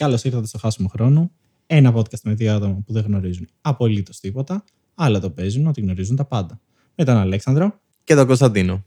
Καλώς ήρθατε στο Χάσιμο Χρόνο. Ένα podcast με δύο άτομα που δεν γνωρίζουν απολύτως τίποτα, αλλά το παίζουν ότι γνωρίζουν τα πάντα. Με τον Αλέξανδρο. Και τον Κωνσταντίνο.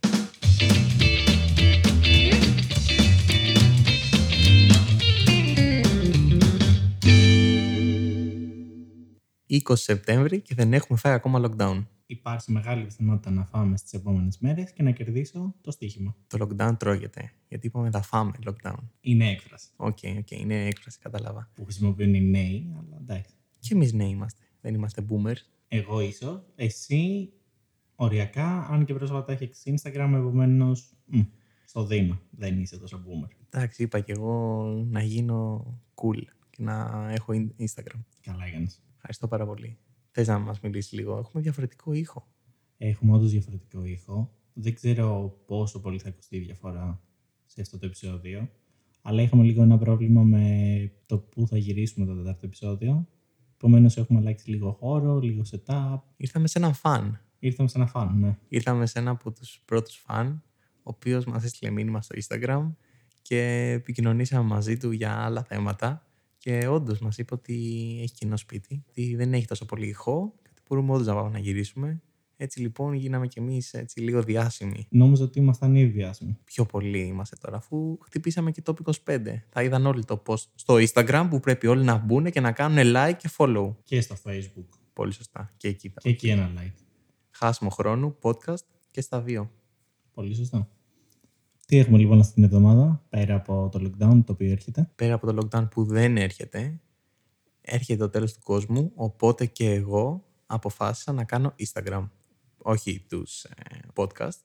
«20 Σεπτέμβρη και δεν έχουμε φάει ακόμα lockdown. Υπάρχει μεγάλη πιθανότητα να φάμε στις επόμενες μέρες και να κερδίσω το στοίχημα. Το lockdown τρώγεται. Γιατί είπαμε θα φάμε lockdown. Είναι έκφραση OK, ok, είναι έκφραση, κατάλαβα. που χρησιμοποιούν οι νέοι, αλλά εντάξει. Και εμείς νέοι είμαστε. Δεν είμαστε boomers. Εγώ ίσως, εσύ οριακά, αν και πρόσφατα έχεις Instagram, επομένως στο δίνω. Δεν είσαι τόσο boomer. Εντάξει, είπα και εγώ να γίνω cool και να έχω Instagram. Καλά έκανες. Ευχαριστώ πάρα πολύ. Θες να μας μιλήσεις λίγο; Έχουμε διαφορετικό ήχο. Έχουμε όντως διαφορετικό ήχο. Δεν ξέρω πόσο πολύ θα ακουστεί η διαφορά σε αυτό το επεισόδιο. Αλλά είχαμε λίγο ένα πρόβλημα με το πού θα γυρίσουμε το τέταρτο επεισόδιο. Επομένως, έχουμε αλλάξει λίγο χώρο, λίγο setup. Ήρθαμε σε ένα φαν. Ήρθαμε σε ένα φαν, ναι. Ήρθαμε σε ένα από τους πρώτους φαν, ο οποίος μας έστειλε μήνυμα στο Instagram και επικοινωνήσαμε μαζί του για άλλα θέματα. Και όντως μας είπε ότι έχει κοινό σπίτι, ότι δεν έχει τόσο πολύ ηχό και ότι μπορούμε όντως να πάμε να γυρίσουμε. Έτσι λοιπόν γίναμε κι εμείς λίγο διάσημοι. Νόμιζα ότι ήμασταν ήδη διάσημοι. Πιο πολύ είμαστε τώρα, αφού χτυπήσαμε και το 25. Θα είδαν όλοι το post στο Instagram που πρέπει όλοι να μπουν και να κάνουν like και follow. Και στο Facebook. Πολύ σωστά. Και εκεί θα. Και εκεί ένα like. Χάσιμο χρόνου, podcast και στα δύο. Πολύ σωστά. Τι έχουμε λοιπόν αυτή την εβδομάδα, πέρα από το lockdown το οποίο έρχεται; Πέρα από το lockdown που δεν έρχεται, έρχεται το τέλος του κόσμου, οπότε και εγώ αποφάσισα να κάνω Instagram. Όχι τους ε, podcast,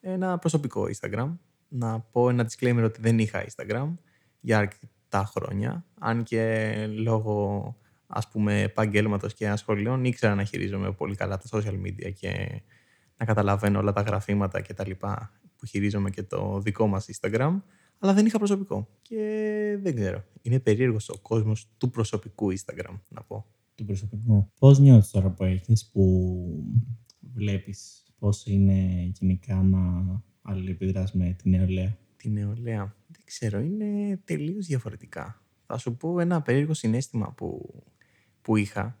ένα προσωπικό Instagram. Να πω ένα disclaimer ότι δεν είχα Instagram για αρκετά χρόνια, αν και λόγω ας πούμε επαγγέλματος και ασχολιών ήξερα να χειρίζομαι πολύ καλά τα social media και να καταλαβαίνω όλα τα γραφήματα και τα λοιπά που χειρίζομαι και το δικό μας Instagram, αλλά δεν είχα προσωπικό. Και δεν ξέρω. Είναι περίεργος ο κόσμος του προσωπικού Instagram, να πω. Του προσωπικού. Πώς νιώθεις τώρα που έχεις που βλέπεις πώς είναι γενικά να αλληλεπιδράς με τη νεολαία; Τη νεολαία. Δεν ξέρω, είναι τελείως διαφορετικά. Θα σου πω ένα περίεργο συνέστημα που, που είχα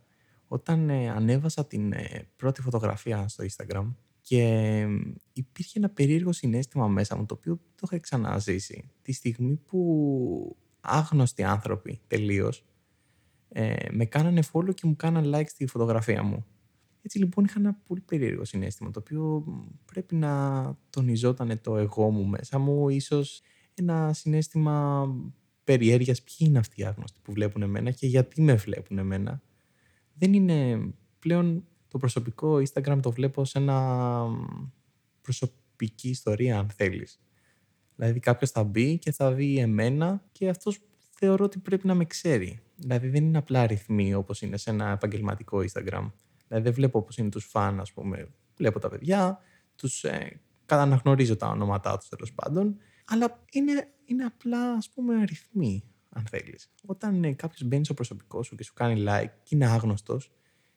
όταν ε, ανέβασα την ε, πρώτη φωτογραφία στο Instagram και υπήρχε ένα περίεργο συνέστημα μέσα μου το οποίο το είχα ξαναζήσει. Τη στιγμή που άγνωστοι άνθρωποι τελείως ε, με κάνανε follow και μου κάνανε like στη φωτογραφία μου. Έτσι λοιπόν είχα ένα πολύ περίεργο συνέστημα το οποίο πρέπει να τονιζόταν το εγώ μου μέσα μου ίσως ένα συνέστημα περιέργειας ποιοι είναι αυτοί οι άγνωστοι που βλέπουν εμένα και γιατί με βλέπουν εμένα. Δεν είναι πλέον το προσωπικό Instagram το βλέπω σε ένα προσωπική ιστορία αν θέλεις. Δηλαδή κάποιος θα μπει και θα δει εμένα και αυτός θεωρώ ότι πρέπει να με ξέρει. Δηλαδή δεν είναι απλά αριθμοί όπως είναι σε ένα επαγγελματικό Instagram. Δηλαδή δεν βλέπω όπως είναι τους φαν ας πούμε. Βλέπω τα παιδιά, τους ε, αναγνωρίζω τα ονόματά τους τέλος πάντων. Αλλά είναι, είναι απλά ας πούμε αριθμοί αν θέλεις. Όταν ε, κάποιος μπαίνει στο προσωπικό σου και σου κάνει like και είναι άγνωστος,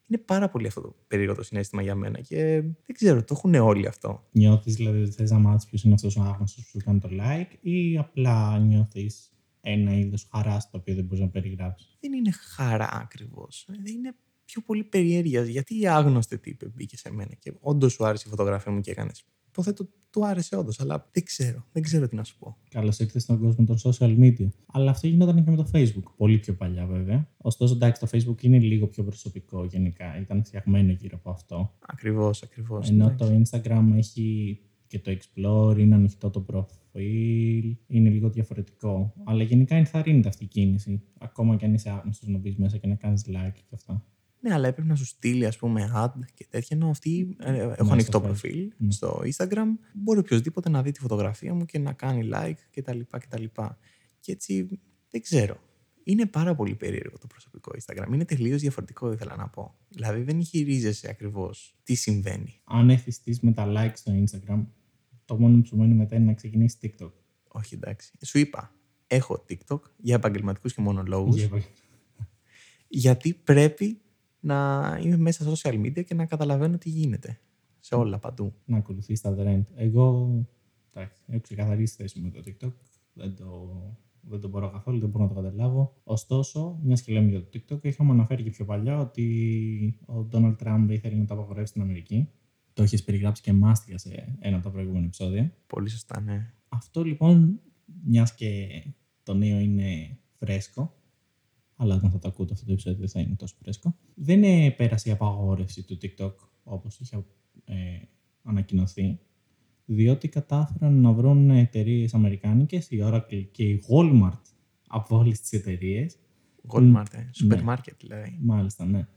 είναι πάρα πολύ αυτό το περίεργο το συνέστημα για μένα και δεν ξέρω, το έχουν όλοι αυτό. Νιώθεις δηλαδή ότι θες να μάθεις ποιος είναι αυτός ο άγνωστος που σου κάνει το like ή απλά νιώθεις ένα είδος χαράς το οποίο δεν μπορείς να περιγράψεις; Δεν είναι χαρά ακριβώς. Είναι πιο πολύ περιέργεια. Γιατί η άγνωστη τύπη μπήκε σε μένα και όντως σου άρεσε η φωτογραφία μου και έκανες. Υποθέτω του άρεσε όντως, αλλά δεν ξέρω. Δεν ξέρω τι να σου πω. Καλώ ήρθε στον κόσμο των social media. Αλλά αυτό γινόταν και με το Facebook. Πολύ πιο παλιά βέβαια. Ωστόσο, εντάξει, το Facebook είναι λίγο πιο προσωπικό γενικά. Ήταν φτιαγμένο γύρω από αυτό. Ακριβώς, ακριβώς. Ενώ το Instagram έχει και το Explore, είναι ανοιχτό το προφίλ, είναι λίγο διαφορετικό. Αλλά γενικά ενθαρρύνεται αυτή η κίνηση. Ακόμα και αν είσαι άγνωστος να μπεις μέσα και να κάνεις like και αυτά. Ναι, αλλά έπρεπε να σου στείλει ας πούμε ad και τέτοια. Ενώ αυτοί ε, έχω ανοιχτό προφίλ Ναι. στο Instagram. Μπορεί οποιοδήποτε να δει τη φωτογραφία μου και να κάνει like κτλ. κτλ. Και έτσι δεν ξέρω. Είναι πάρα πολύ περίεργο το προσωπικό Instagram. Είναι τελείως διαφορετικό, ήθελα να πω. Δηλαδή δεν χειρίζεσαι ακριβώς τι συμβαίνει. Αν εθιστείς με τα like στο Instagram, το μόνο που σου μένει μετά είναι να ξεκινήσεις TikTok. Όχι, εντάξει. Σου είπα, έχω TikTok για επαγγελματικούς και μόνο λόγου. Για- Γιατί πρέπει να είμαι μέσα στα social media και να καταλαβαίνω τι γίνεται. Σε όλα παντού. να ακολουθείς τα trend. Εγώ εντάξει, έχω ξεκαθαρίσει θέση με το TikTok. Δεν το Δεν το μπορώ καθόλου, δεν μπορώ να το καταλάβω. Ωστόσο, μιας και λέμε για το TikTok, είχαμε αναφέρει και πιο παλιά ότι ο Donald Trump ήθελε να το απαγορεύσει στην Αμερική. Το έχεις περιγράψει και μάστιγα σε ένα από τα προηγούμενα επεισόδια. Πολύ σωστά, ναι. Αυτό λοιπόν, μιας και το νέο είναι φρέσκο, αλλά όταν θα το ακούτε αυτό το επεισόδιο δεν θα είναι τόσο φρέσκο, δεν ε, πέρασε η απαγόρευση του TikTok όπως είχε ε, ανακοινωθεί, διότι κατάφεραν να βρουν εταιρείες αμερικάνικες, η Oracle και η Walmart από όλες τις εταιρείες. Walmart, ε, σούπερ μάρκετ δηλαδή. Μάλιστα, ναι.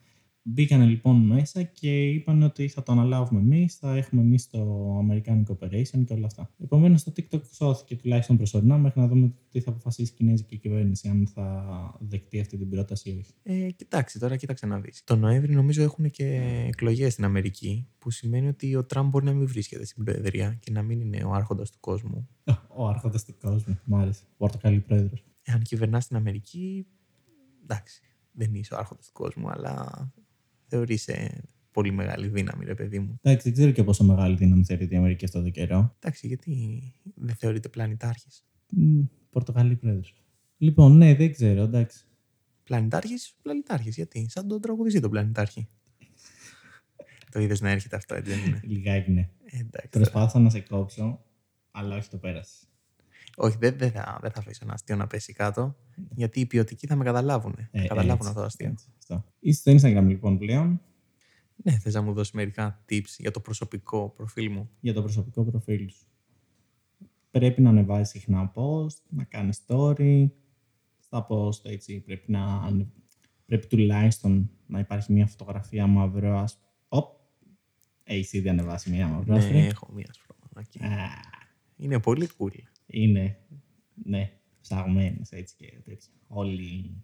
Μπήκαν λοιπόν μέσα και είπαν ότι θα το αναλάβουμε εμείς, θα έχουμε εμείς το American Corporation και όλα αυτά. Επομένως το TikTok σώθηκε τουλάχιστον προσωρινά μέχρι να δούμε τι θα αποφασίσει η Κινέζικη κυβέρνηση, αν θα δεχτεί αυτή την πρόταση ή όχι. Ε, κοιτάξτε, τώρα κοίταξε να δεις. Το Νοέμβρη νομίζω έχουν και εκλογές στην Αμερική, που σημαίνει ότι ο Τραμπ μπορεί να μην βρίσκεται στην Προεδρία και να μην είναι ο άρχοντας του κόσμου. Ο άρχοντας του κόσμου, μάλιστα. Πορτοκαλί πρόεδρος. Εάν κυβερνάς στην Αμερική, εντάξει, δεν είσαι ο άρχοντας του κόσμου, αλλά θεωρείσαι πολύ μεγάλη δύναμη, ρε παιδί μου. Εντάξει, δεν ξέρω και πόσο μεγάλη δύναμη θεωρείται η Αμερική αυτό το καιρό. Εντάξει, γιατί δεν θεωρείται πλανητάρχης. Μ, Πορτογαλί πρόεδρος. Λοιπόν, ναι, δεν ξέρω, εντάξει. Πλανητάρχης, πλανητάρχης. Γιατί, σαν τον τραγουδιστή τον πλανητάρχη. το είδες να έρχεται αυτό, έτσι δεν είναι; Λιγάκι ναι. Ε, εντάξει. Προσπάθησα να σε κόψω, αλλά όχι το πέρασες. Όχι, δεν, δεν, θα, δεν θα αφήσω ένα αστείο να πέσει κάτω, γιατί οι ποιοτικοί θα με καταλάβουν. θα Ε, καταλάβουν έτσι, αυτό το αστείο. έτσι, αυτό. Είσαι στο Instagram λοιπόν πλέον Ναι, θες να μου δώσεις μερικά tips για το προσωπικό προφίλ μου; για το προσωπικό προφίλ σου. Πρέπει να ανεβάζει συχνά post, να κάνεις story. Στα post έτσι πρέπει να ανε- πρέπει τουλάχιστον να υπάρχει μια φωτογραφία μαύρο άσπρο. Οπ, έχεις ήδη ανεβάσει μια μαύρο άσπρη. Ναι, έχω μία σφρόμανακι. Α, Είναι πολύ cool. Είναι, ναι, ψαγμένες έτσι και τέτοια. Όλοι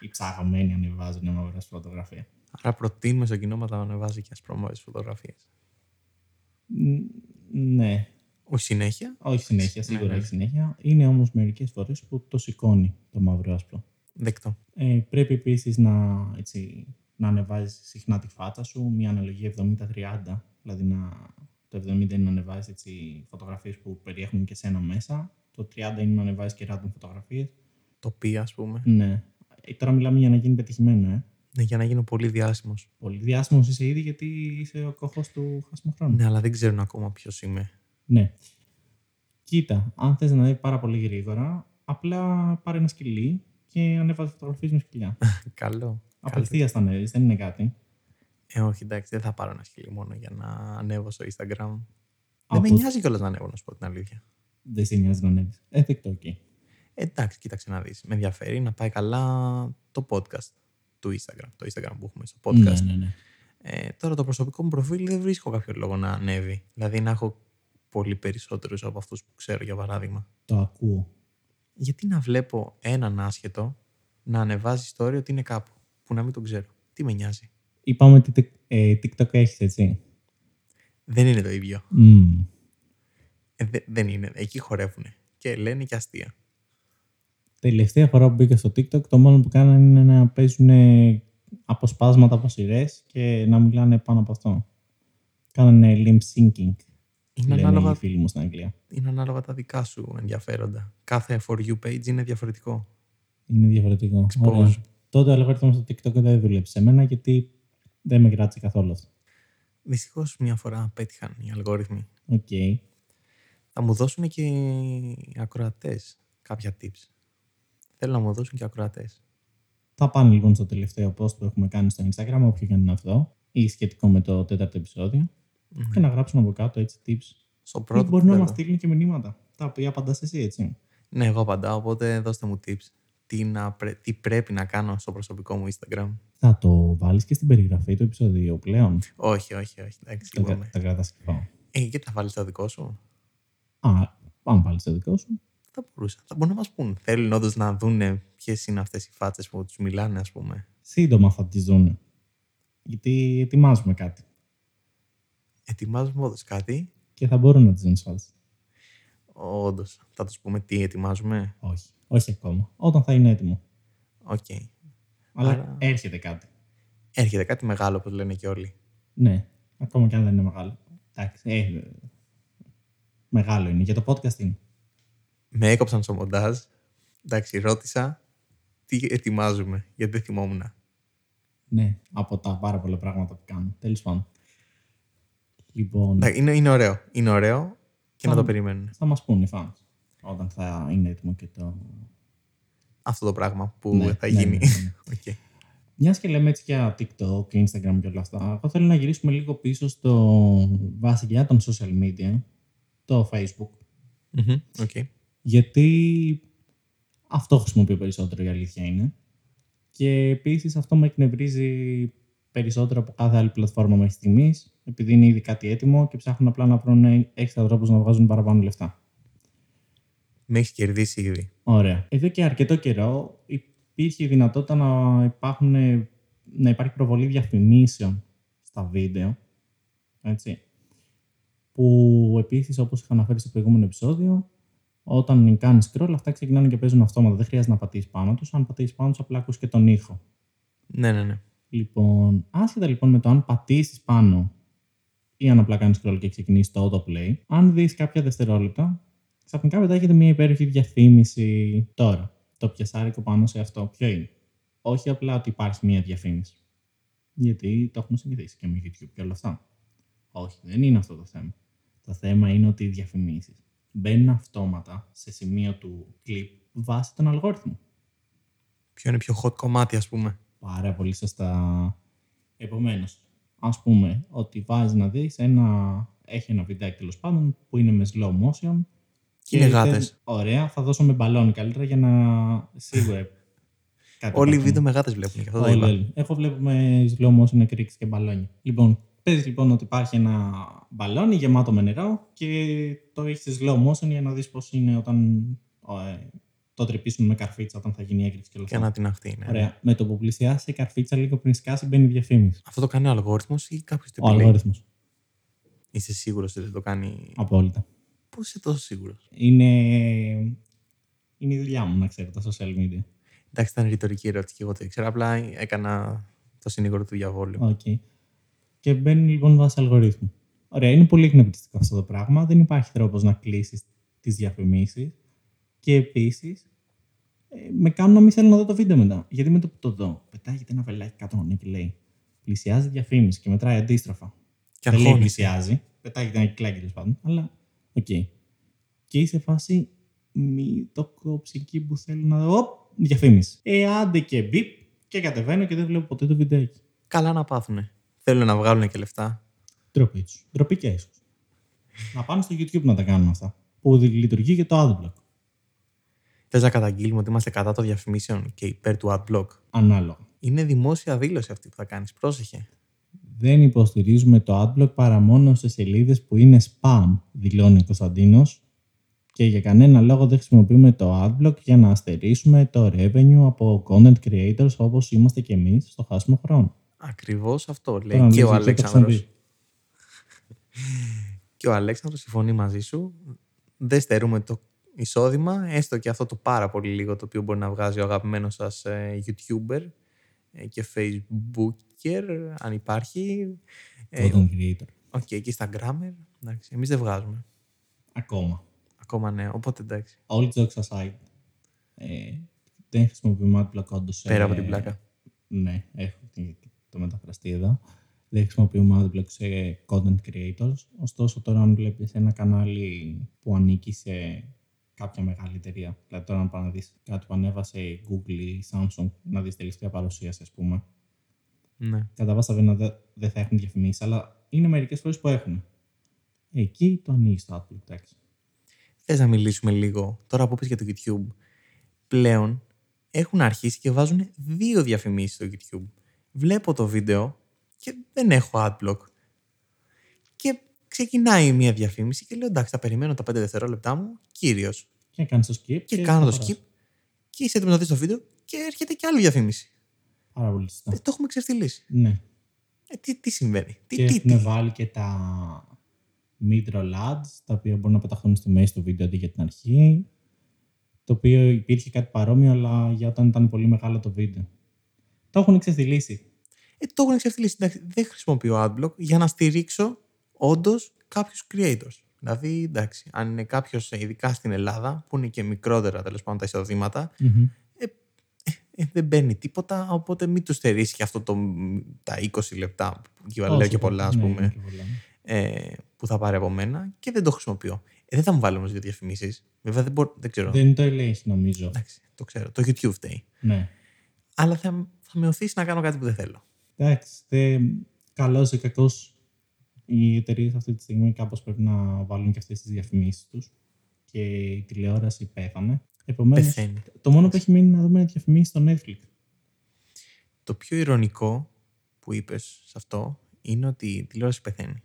οι ψαγμένοι ανεβάζουν μια μαύρο άσπρη φωτογραφία. Άρα προτείνουμε στο κοινό μας να ανεβάζει και ασπρόμαυρες φωτογραφίες. Ν- Ναι, Όχι συνέχεια. όχι συνέχεια, σίγουρα Ναι, ναι. έχει συνέχεια. Είναι όμως μερικές φορές που το σηκώνει το μαύρο άσπρο. Δεκτό. Ε, πρέπει επίσης να, έτσι, να ανεβάζεις συχνά τη φάτα σου, μια αναλογία 70-30, δηλαδή να, το 70 είναι να ανεβάζεις έτσι, φωτογραφίες που περιέχουν και σένα μέσα, το 30 είναι να ανεβάζεις και random φωτογραφίες. Τοπία, ας πούμε. Ναι. Ε, τώρα μιλάμε για να γίνει πετυχημένο, ε. Ναι, για να γίνω πολύ διάσημος. Πολύ διάσημος είσαι ήδη γιατί είσαι ο co-host του χάσιμου χρόνου. Ναι, αλλά δεν ξέρουν ακόμα ποιος είμαι. Ναι. Κοίτα, αν θες να δει πάρα πολύ γρήγορα, απλά πάρε ένα σκυλί και ανέβαζε φωτογραφίες με σκυλιά. Καλό. Απευθείας θα ανέβεις, δεν είναι κάτι. Ε, όχι, εντάξει, δεν θα πάρω ένα σκυλί μόνο για να ανέβω στο Instagram. Δεν Από- με νοιάζει κιόλας να ανέβω, να σου πω την αλήθεια. Δεν σε νοιάζει να ανέβεις. Ε, δεκτό, οκ. Ε, εντάξει, κοίταξε να δεις. Με ενδιαφέρει να πάει καλά το podcast του Instagram. Το Instagram που έχουμε στο podcast. Ναι, ναι, ναι. Ε, τώρα το προσωπικό μου προφίλ δεν βρίσκω κάποιο λόγο να ανέβει. Δηλαδή να έχω πολύ περισσότερους από αυτούς που ξέρω για παράδειγμα. Το ακούω. Γιατί να βλέπω έναν άσχετο να ανεβάζει story ότι είναι κάπου που να μην τον ξέρω. Τι με νοιάζει. Είπαμε ότι τικ- ε, TikTok έχεις, έτσι. Δεν είναι το ίδιο. Μμμ. Ε, δε- δεν είναι. Εκεί χορεύουν. Και λένε και αστεία. Τελευταία φορά που μπήκα στο TikTok, το μόνο που κάνανε είναι να παίζουν αποσπάσματα από σειρές και να μιλάνε πάνω από αυτό. Κάνανε lip syncing. Είναι λένε ανάλογα, οι φίλοι μου στην Αγγλία. είναι ανάλογα τα δικά σου ενδιαφέροντα. Κάθε for you page είναι διαφορετικό. Είναι διαφορετικό. Expose. Ωραία. Τότε ο αλγόριθμος στο TikTok δεν δούλεψε σε μένα γιατί δεν με κράτησε καθόλου αυτό. Δυστυχώς μια φορά πέτυχαν οι αλγόριθμοι. Οκ. Θα μου δώσουν και οι ακροατές κάποια tips. Θέλω να μου δώσουν και ακροατές. Θα πάνε λοιπόν στο τελευταίο post που έχουμε κάνει στο Instagram, όποιο και αν είναι αυτό, ή σχετικό με το τέταρτο επεισόδιο, και να γράψουν από κάτω έτσι tips. Στο Ή πρώτο. μπορεί που να θέλω. μας στείλουν και μηνύματα. Τα οποία απαντάς εσύ, έτσι. Ναι, εγώ απαντάω, οπότε δώστε μου tips. Τι, να, πρέ- τι πρέπει να κάνω στο προσωπικό μου Instagram. Θα το βάλεις και στην περιγραφή του επεισοδίου πλέον. Όχι, όχι, όχι. Εντάξει, Τα, είπαμε. τα κρατάς κρυφό. Ε, και θα βάλεις το δικό σου; Α, αν βάλεις το δικό σου. Θα μπορούσα. Θα μπορούν να μας πούν. Θέλουν όντως να δούνε ποιες είναι αυτές οι φάτσες που τους μιλάνε, ας πούμε. Σύντομα θα τις δουν. Γιατί ετοιμάζουμε κάτι. Ετοιμάζουμε όντως κάτι. Και θα μπορούν να τις δουν τις φάτσες. Όντως. Θα τους πούμε τι ετοιμάζουμε. Όχι. Όχι ακόμα. Όταν θα είναι έτοιμο. Οκ. Αλλά Άρα- έρχεται κάτι. Έρχεται κάτι μεγάλο, όπως λένε και όλοι. Ναι. Ακόμα και αν δεν είναι μεγάλο. Εντάξει. Ε, μεγάλο είναι. Για το podcast είναι. Με έκοψαν στο μοντάζ Εντάξει, ρώτησα τι ετοιμάζουμε, γιατί δεν θυμόμουν. Ναι, από τα πάρα πολλά πράγματα που κάνω. Τέλος πάντων. Λοιπόν, Εντάξει, είναι, είναι ωραίο. Είναι ωραίο και να Θα- το περιμένουν. θα μας πούνε οι fans όταν θα είναι έτοιμο και το. Αυτό το πράγμα που Ναι, θα ναι, γίνει. ναι, ναι. Οκ. Μιας και λέμε έτσι για TikTok, Instagram και όλα αυτά, εγώ θέλω να γυρίσουμε λίγο πίσω στο βασιλιά των social media, το Facebook. Μμμ, οκ. Γιατί αυτό χρησιμοποιώ περισσότερο, η αλήθεια είναι. Και επίσης αυτό με εκνευρίζει περισσότερο από κάθε άλλη πλατφόρμα μέχρι στιγμής, επειδή είναι ήδη κάτι έτοιμο και ψάχνουν απλά να βρουν έξτρα τρόπους να βγάζουν παραπάνω λεφτά. Με έχει κερδίσει ήδη. Ωραία. Εδώ και αρκετό καιρό υπήρχε η δυνατότητα να, υπάρχουν, να υπάρχει προβολή διαφημίσεων στα βίντεο. Έτσι. Που επίσης, όπως είχα αναφέρει στο προηγούμενο επεισόδιο, όταν κάνεις scroll, αυτά ξεκινάνε και παίζουν αυτόματα. Δεν χρειάζεται να πατήσεις πάνω τους. Αν πατήσεις πάνω τους, απλά ακούς και τον ήχο. Ναι, ναι, ναι. Λοιπόν, άσχετα λοιπόν με το αν πατήσεις πάνω ή αν απλά κάνεις scroll και ξεκινήσεις το autoplay, αν δεις κάποια δευτερόλεπτα, ξαφνικά πετάγεται μια υπέροχη διαφήμιση τώρα. Το πιασάρικο πάνω σε αυτό, ποιο είναι; Όχι απλά ότι υπάρχει μια διαφήμιση. Γιατί το έχουμε συνηθίσει και με YouTube και όλα αυτά. Όχι, δεν είναι αυτό το θέμα. Το θέμα είναι ότι οι διαφημίσεις μπαίνουν αυτόματα σε σημείο του clip βάσει τον αλγόριθμο. Ποιο είναι πιο hot κομμάτι, ας πούμε. Πάρα πολύ σωστά. Επομένως, ας πούμε ότι βάζεις να δεις ένα. Έχει ένα βιντεάκι τέλος πάντων που είναι με slow motion. Και είναι θες- γάτες. Ωραία, θα δώσω με μπαλόνι καλύτερα για να. Σίγουρα. κάτι Όλοι οι υπάρχουν. βίντεο με γάτες βλέπουν, γι' αυτό το Όλοι, είπα. όλοι. Εγώ βλέπω με slow motion εκρήξει και μπαλόνι. Λοιπόν, παίζει λοιπόν ότι υπάρχει ένα μπαλόνι γεμάτο με νερό και το έχεις σε slow motion για να δεις πώς είναι όταν ε, το τρυπήσουν με καρφίτσα όταν θα γίνει η έκρηξη και όλα Και αυτά. να την αυτή. Ναι. Ωραία. Με το που πλησιάσει η καρφίτσα λίγο πριν σκάσει μπαίνει η διαφήμιση. Αυτό το κάνει ο αλγόριθμος ή κάποιος το Ο επιλέγει. αλγόριθμος. Είσαι σίγουρος ότι δεν το κάνει; Απόλυτα. Πώς είσαι τόσο σίγουρος. Είναι... είναι η δουλειά μου να ξέρω τα social media. Εντάξει, ήταν ρητορική ερώτηση και εγώ το ήξερα. Απλά έκανα το συνήγορο του διαβόλου. Οκ. Και μπαίνει λοιπόν βάσει αλγορίθμου. Ωραία, είναι πολύ εκνευριστικό αυτό το πράγμα. Δεν υπάρχει τρόπος να κλείσεις τις διαφημίσεις. Και επίσης με κάνουν να μην θέλω να δω το βίντεο μετά. Γιατί με το που το δω, πετάγεται ένα βελάκι κάτω ναι, και λέει πλησιάζει διαφήμιση και μετράει αντίστροφα. Και Δεν λέει αγχώνεσαι. πλησιάζει. Πετάγεται ένα κυκλάκι τέλος πάντων. Αλλά οκ. Και είσαι φάση μη το κόψει εκεί που θέλω να δω. Οπ, διαφήμιση. Ε, άντε και μπιπ και κατεβαίνω και δεν βλέπω ποτέ το βιντεάκι. Καλά να πάθουνε. Θέλουν να βγάλουν και λεφτά. Ντροπή τους. Ντροπή και έσχος. να πάνε στο YouTube να τα κάνουν αυτά. Που λειτουργεί και το adblock. Θες να καταγγείλουμε ότι είμαστε κατά των διαφημίσεων και υπέρ του adblock; Ανάλογα. Είναι δημόσια δήλωση αυτή που θα κάνεις. Πρόσεχε. Δεν υποστηρίζουμε το adblock παρά μόνο σε σελίδες που είναι spam, δηλώνει ο Κωνσταντίνος. Και για κανένα λόγο δεν χρησιμοποιούμε το adblock για να αστερίσουμε το revenue από content creators όπως είμαστε και εμείς στο χάσιμο χρόνο. Ακριβώς αυτό Τώρα λέει να και λες ο γιατί το Αλέξανδρος. ξαναπεί. Και ο Αλέξανδρος συμφωνεί μαζί σου. Δεν στερούμε το εισόδημα, έστω και αυτό το πάρα πολύ λίγο το οποίο μπορεί να βγάζει ο αγαπημένος σας ε, YouTuber ε, και Facebooker, αν υπάρχει. Ε, Content creator. OK, και Instagrammer. Εντάξει, εμείς δεν βγάζουμε. Ακόμα. Ακόμα ναι, οπότε εντάξει. All jokes aside. Ε, δεν χρησιμοποιούμε adblock όντως. Πέρα από ε, την πλάκα. Ναι, έχω τη- το μεταφραστεί εδώ. Δεν χρησιμοποιούμε adblock σε content creators. Ωστόσο, τώρα αν βλέπεις ένα κανάλι που ανήκει σε κάποια μεγάλη εταιρεία, δηλαδή τώρα αν πας να δεις κάτι που ανέβασε η Google ή η Samsung, να δεις τελευταία παρουσίαση, ας πούμε, Ναι. κατά βάση δεν δε, δεν θα έχουν διαφημίσεις, αλλά είναι μερικές φορές που έχουν. Εκεί το ανοίγεις το adblock, εντάξει. Θες να μιλήσουμε λίγο, τώρα που είπες για το YouTube, πλέον έχουν αρχίσει και βάζουν δύο διαφημίσεις στο YouTube. Βλέπω το βίντεο και δεν έχω adblock. Και ξεκινάει μια διαφήμιση και λέω εντάξει θα περιμένω τα 5 δευτερόλεπτά μου, κύριος. Και κάνεις το skip Και, κάνω το θα skip περάσεις. και είσαι έτοιμος να δεις το βίντεο και έρχεται και άλλη διαφήμιση. Πάρα πολύ σωστά. Ε, το έχουμε ξεφτυλίσει. Ναι. Ε, τι, τι συμβαίνει, τι, και τι, έχουν τι. βάλει και τα mid-roll ads, τα οποία μπορούν να πεταχθούν στη μέση του βίντεο αντί για την αρχή. Το οποίο υπήρχε κάτι παρόμοιο, αλλά για όταν ήταν πολύ μεγάλο το βίντεο. Το έχουν ξεφτυλίσει. Ε, το έχουν ξεφτυλίσει. Εντάξει, δεν χρησιμοποιώ adblock για να στηρίξω όντως κάποιους creators. Δηλαδή, εντάξει, αν είναι κάποιος, ειδικά στην Ελλάδα, που είναι και μικρότερα τέλος πάντων τα εισοδήματα, Μμμ. ε, δεν παίρνει τίποτα, οπότε μην τους στερήσει και αυτό το, τα 20 λεπτά, και λέω Όσο και το- πολλά, ας ναι, πούμε, είναι και πολλά. ε, που θα πάρει από μένα και δεν το χρησιμοποιώ. Ε, δεν θα μου βάλει όμως δύο διαφημίσεις. Βέβαια δεν, μπορώ, δεν ξέρω. Δεν το ελέγχει νομίζω. Εντάξει, το ξέρω. Το YouTube φταίει. Ναι. Αλλά θα, θα με οθήσεις να κάνω κάτι που δεν θέλω. Εντάξει, θε, καλός ή κακός οι εταιρείες αυτή τη στιγμή κάπως πρέπει να βάλουν και αυτές τις διαφημίσεις τους και η τηλεόραση πέθανε. Επομένως, Πεθαίνει. το μόνο που έχει μείνει να δούμε είναι διαφημίσεις στο Netflix. Το πιο ηρωνικό που είπες σε αυτό είναι ότι η τηλεόραση πεθαίνει.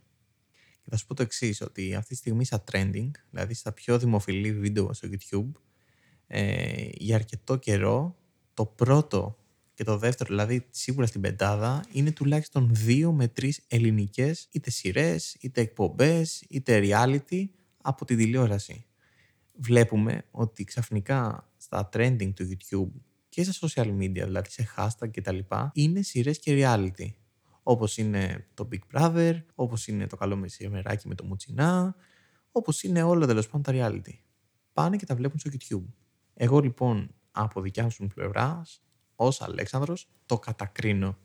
Και θα σου πω το εξής, ότι αυτή τη στιγμή στα trending, δηλαδή στα πιο δημοφιλή βίντεο στο YouTube, ε, για αρκετό καιρό το πρώτο και το δεύτερο, δηλαδή σίγουρα στην πεντάδα, είναι τουλάχιστον δύο με τρεις ελληνικές είτε σειρές, είτε εκπομπές, είτε reality από την τηλεόραση. Βλέπουμε ότι ξαφνικά στα trending του YouTube και στα social media, δηλαδή σε hashtag και τα λοιπά, είναι σειρές και reality. Όπως είναι το Big Brother, όπως είναι το καλό μεσημεράκι με το Μουτσινά, όπως είναι όλα τέλος πάντων τα reality. Πάνε και τα βλέπουν στο YouTube. Εγώ λοιπόν από δικιά μου πλευράς, ως Αλέξανδρος, το κατακρίνω.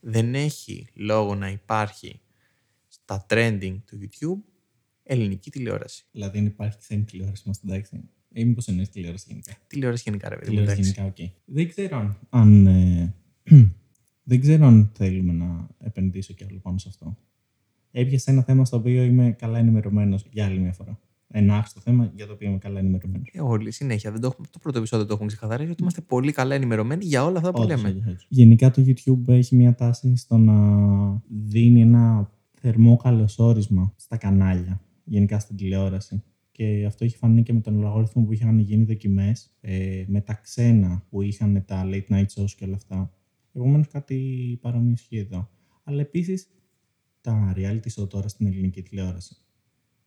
Δεν έχει λόγο να υπάρχει στα trending του YouTube ελληνική τηλεόραση. Δηλαδή δεν υπάρχει ξένη τηλεόραση μας εντάξει. Ή μήπως εννοείς τηλεόραση γενικά. Τηλεόραση γενικά, ρε παιδί μου. Τηλεόραση εντάξει. γενικά, οκ. Δεν ξέρω αν... αν, ε, δεν ξέρω αν θέλουμε να επενδύσω κι άλλο πάνω σε αυτό. Έπιασες ένα θέμα στο οποίο είμαι καλά ενημερωμένος για άλλη μια φορά. Ένα άχρηστο θέμα για το οποίο είμαι καλά ενημερωμένος. Ε, όλοι συνέχεια. Δεν το, έχουμε, το πρώτο επεισόδιο το έχουμε ξεκαθαρίσει ότι είμαστε πολύ καλά ενημερωμένοι για όλα αυτά που λέμε. Γενικά το YouTube έχει μια τάση στο να δίνει ένα θερμό καλωσόρισμα στα κανάλια, γενικά στην τηλεόραση. Και αυτό έχει φανεί και με τον αλγόριθμο που είχαν γίνει δοκιμές ε, με τα ξένα που είχαν τα late night shows και όλα αυτά. Επομένως κάτι παρόμοιο ισχύει εδώ. Αλλά επίσης τα reality show τώρα στην ελληνική τηλεόραση.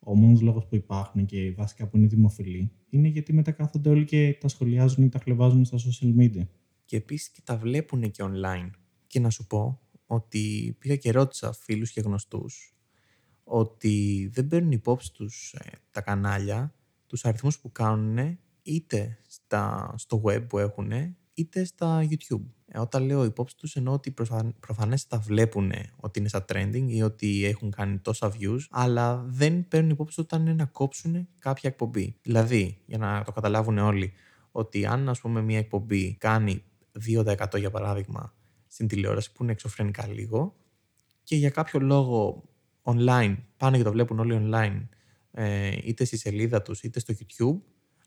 Ο μόνος λόγος που υπάρχουν και βασικά που είναι δημοφιλή είναι γιατί μετά κάθονται όλοι και τα σχολιάζουν ή τα χλεβάζουν στα social media. Και επίσης και τα βλέπουν και online. Και να σου πω ότι πήγα και ρώτησα φίλους και γνωστούς ότι δεν παίρνουν υπόψη τους ε, τα κανάλια, τους αριθμούς που κάνουν είτε στα, στο web που έχουν είτε στα YouTube. Ε, όταν λέω υπόψη τους εννοώ ότι προφαν, προφανές τα βλέπουν ότι είναι στα trending ή ότι έχουν κάνει τόσα views αλλά δεν παίρνουν υπόψη όταν είναι να κόψουν κάποια εκπομπή. Δηλαδή, για να το καταλάβουν όλοι, ότι αν ας πούμε μια εκπομπή κάνει 2% για παράδειγμα στην τηλεόραση που είναι εξωφρενικά λίγο και για κάποιο λόγο online πάνε και το βλέπουν όλοι online ε, είτε στη σελίδα τους είτε στο YouTube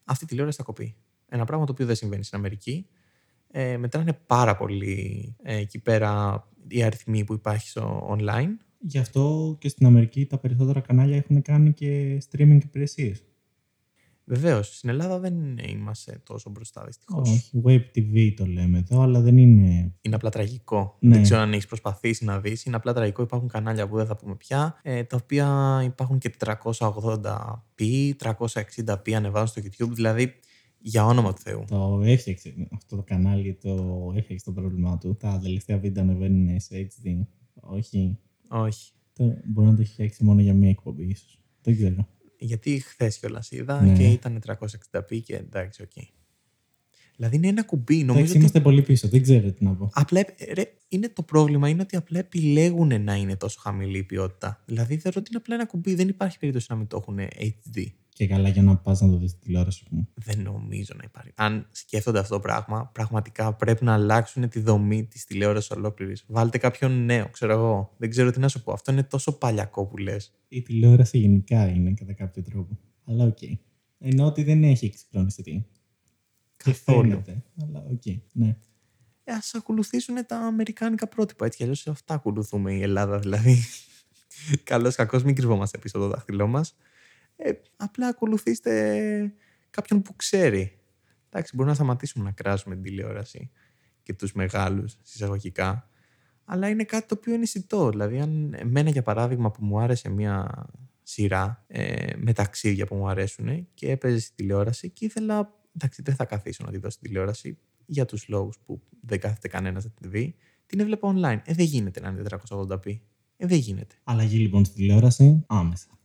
αυτή η τηλεόραση θα κοπεί. Ένα πράγμα το οποίο δεν συμβαίνει στην Αμερική. Ε, μετράνε πάρα πολύ ε, εκεί πέρα οι αριθμοί που υπάρχει στο online. Γι' αυτό και στην Αμερική τα περισσότερα κανάλια έχουν κάνει και streaming υπηρεσίες. Βεβαίως, στην Ελλάδα δεν είμαστε τόσο μπροστά δυστυχώς. Όχι, Web TV το λέμε εδώ, αλλά δεν είναι. Είναι απλά τραγικό. Ναι. Δεν ξέρω αν έχεις προσπαθήσει να δεις. Είναι απλά τραγικό. Υπάρχουν κανάλια που δεν θα πούμε πια, ε, τα οποία υπάρχουν και 480p, 360p ανεβάζουν στο YouTube. Δηλαδή, για όνομα του Θεού. Το έφτιαξε αυτό το κανάλι, το έφτιαξε το πρόβλημά του. Τα τελευταία βίντεο ανεβαίνουν σε HD. Όχι. Όχι. Το, μπορεί να το έχει φτιάξει μόνο για μία εκπομπή, ίσως. Δεν ξέρω. Γιατί χθες κιόλας είδα Ναι. και ήταν 360p και εντάξει, οκ. Δηλαδή είναι ένα κουμπί. Νομίζω Εντάξει, ότι είμαστε πολύ πίσω. Δεν ξέρω τι να πω. Απλά, ε, ρε, είναι το πρόβλημα είναι ότι απλά επιλέγουν να είναι τόσο χαμηλή η ποιότητα. Δηλαδή θεωρώ ότι είναι απλά ένα κουμπί. Δεν υπάρχει περίπτωση να μην το έχουν HD. Και καλά για να πας να το δεις στη τηλεόραση, ας πούμε. Δεν νομίζω να υπάρχει. Αν σκέφτονται αυτό το πράγμα, πραγματικά πρέπει να αλλάξουν τη δομή της τηλεόρασης ολόκληρης. Βάλτε κάποιον νέο, ξέρω εγώ. Δεν ξέρω τι να σου πω. Αυτό είναι τόσο παλιακό που λες. Η τηλεόραση γενικά είναι κατά κάποιο τρόπο. Αλλά οκ. Ενώ ότι δεν έχει εξυγχρονιστεί. Και Καθόλου. φαίνεται. Αλλά οκ. Ναι. Ε, ας ακολουθήσουν τα αμερικάνικα πρότυπα. Έτσι κι αλλιώς αυτά ακολουθούμε η Ελλάδα δηλαδή. Καλώς κακώς, μην κρυβόμαστε πίσω από το δάχτυλό μας. Ε, απλά ακολουθήστε κάποιον που ξέρει. Εντάξει, μπορούμε να σταματήσουμε να κράζουμε την τηλεόραση και τους μεγάλους σε εισαγωγικά. Αλλά είναι κάτι το οποίο είναι αισθητό. Δηλαδή, αν εμένα για παράδειγμα που μου άρεσε μια σειρά ε, με ταξίδια που μου αρέσουν και έπαιζε στη τηλεόραση και ήθελα. Εντάξει, δεν θα καθίσω να τη δω στην τηλεόραση για τους λόγους που δεν κάθεται κανένας να τη δει. Την έβλεπα online. Ε, δεν γίνεται να είναι 480p. Ε, δεν γίνεται. Αλλαγή λοιπόν στη τηλεόραση άμεσα.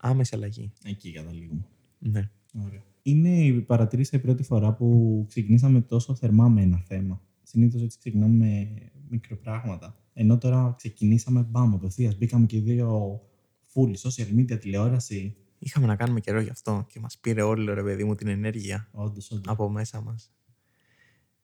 Άμεση αλλαγή. Εκεί καταλήγουμε. Ναι. Ωραία. Είναι, παρατηρήσα η πρώτη φορά που ξεκινήσαμε τόσο θερμά με ένα θέμα. Συνήθως έτσι ξεκινάμε με μικροπράγματα. Ενώ τώρα ξεκινήσαμε μπαμ απευθείας. Μπήκαμε και οι δύο full social media, τηλεόραση. Είχαμε να κάνουμε καιρό γι' αυτό και μας πήρε όλο ρε παιδί μου την ενέργεια Όντως, όντως. από μέσα μας.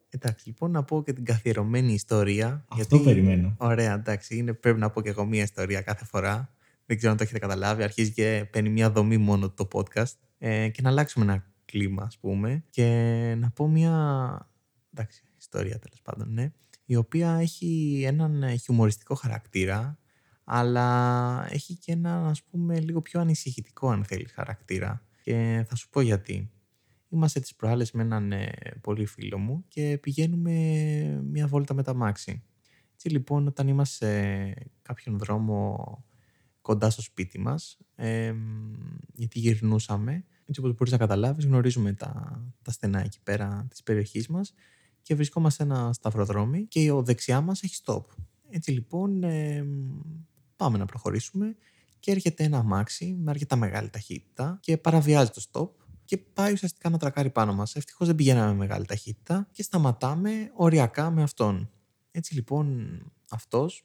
Εντάξει, λοιπόν, να πω και την καθιερωμένη ιστορία. Αυτό περιμένω. Ωραία, εντάξει, είναι, πρέπει να πω και εγώ μία ιστορία κάθε φορά. Δεν ξέρω αν το έχετε καταλάβει. Αρχίζει και παίρνει μία δομή μόνο το podcast. Ε, και να αλλάξουμε ένα κλίμα, ας πούμε. Και να πω μία. Εντάξει, ιστορία τέλος πάντων, ναι. Η οποία έχει έναν ε, χιουμοριστικό χαρακτήρα, αλλά έχει και ένα, ας πούμε, λίγο πιο ανησυχητικό, αν θέλεις, χαρακτήρα. Και θα σου πω γιατί. Είμαστε τις προάλλες με έναν ε, πολύ φίλο μου και πηγαίνουμε μια βόλτα με τα μάξι. Έτσι λοιπόν όταν είμαστε σε κάποιον δρόμο κοντά στο σπίτι μας, ε, γιατί γυρνούσαμε, έτσι όπως μπορείς να καταλάβεις γνωρίζουμε τα, τα στενά εκεί πέρα της περιοχής μας και βρισκόμαστε σε ένα σταυροδρόμι και ο δεξιά μας έχει stop. Έτσι λοιπόν ε, πάμε να προχωρήσουμε και έρχεται ένα αμάξι με αρκετά μεγάλη ταχύτητα και παραβιάζει το stop και πάει ουσιαστικά να τρακάρει πάνω μας. Ευτυχώς δεν πηγαίναμε με μεγάλη ταχύτητα και σταματάμε οριακά με αυτόν. Έτσι λοιπόν αυτός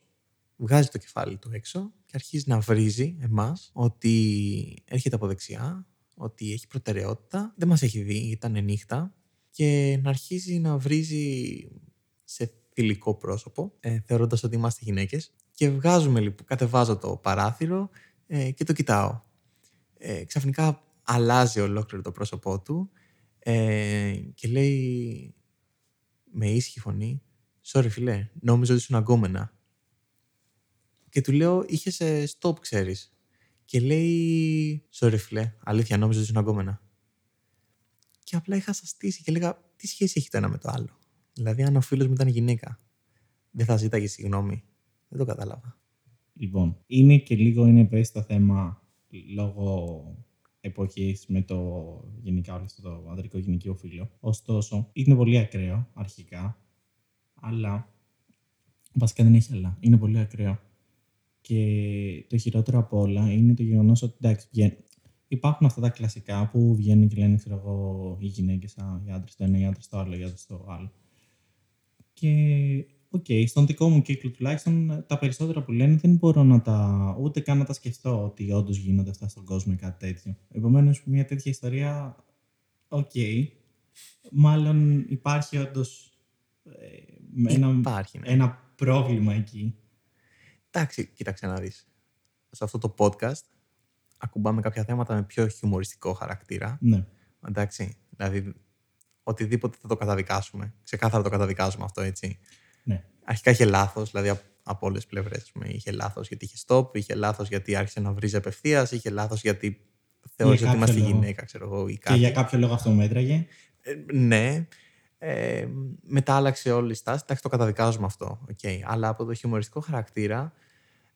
βγάζει το κεφάλι του έξω και αρχίζει να βρίζει εμάς ότι έρχεται από δεξιά, ότι έχει προτεραιότητα, δεν μας έχει δει, ήταν νύχτα και να αρχίζει να βρίζει σε θηλυκό πρόσωπο, ε, θεωρώντας ότι είμαστε γυναίκες και βγάζουμε λοιπόν, κατεβάζω το παράθυρο ε, και το κοιτάω. Ε, ξαφνικά αλλάζει ολόκληρο το πρόσωπό του ε, και λέει με ήσυχη φωνή «Sorry φίλε, νόμιζα ότι ήσουν αγκόμενα». Και του λέω «Είχες stop, ξέρεις». Και λέει «Sorry φίλε, αλήθεια νόμιζα ότι ήσουν αγκόμενα». Και απλά είχα σαστήσει και λέγα «Τι σχέση έχει το ένα με το άλλο». Δηλαδή αν ο φίλος μου ήταν γυναίκα, δεν θα ζήταγε συγγνώμη. Δεν το κατάλαβα. Λοιπόν, είναι και λίγο είναι ευαίσθητο θέμα λόγω εποχής με το γενικά όλο αυτό το ανδρικό γυναικείο φύλλο. Ωστόσο, είναι πολύ ακραίο αρχικά, αλλά βασικά δεν έχει αλλά. Είναι πολύ ακραίο. Και το χειρότερο από όλα είναι το γεγονός ότι εντάξει, βγαίνει. Υπάρχουν αυτά τα κλασικά που βγαίνουν και λένε, ξέρω εγώ, οι γυναίκες, οι άντρες το ένα, οι άντρες το άλλο, οι άντρες το άλλο. Και OK, okay, στον δικό μου κύκλο τουλάχιστον τα περισσότερα που λένε δεν μπορώ να τα ούτε καν να τα σκεφτώ ότι όντως γίνονται αυτά στον κόσμο ή κάτι τέτοιο. Επομένως, μια τέτοια ιστορία, ok. Okay, μάλλον υπάρχει όντως ε, ένα, Υπάρχει, ναι. ένα πρόβλημα εκεί. Εντάξει, κοίταξε να δεις. Σε αυτό το podcast ακουμπάμε κάποια θέματα με πιο χιουμοριστικό χαρακτήρα. Ναι. Εντάξει, δηλαδή οτιδήποτε θα το καταδικάσουμε. Ξεκάθαρα το καταδικάζουμε αυτό, έτσι. Ναι. Αρχικά είχε λάθος, δηλαδή απ- από όλες τις πλευρές. Είχε λάθος γιατί είχε stop, είχε λάθος γιατί άρχισε να βρίζει απευθείας, είχε λάθος γιατί θεώρησε ότι κάποιο είμαστε λόγο. γυναίκα, ξέρω εγώ, ή Και κάτι. για κάποιο λόγο αυτό μέτραγε. Ε, ναι. Ε, μετά άλλαξε όλη η στάση. Εντάξει, το καταδικάζουμε αυτό. Okay. Αλλά από το χιουμοριστικό χαρακτήρα,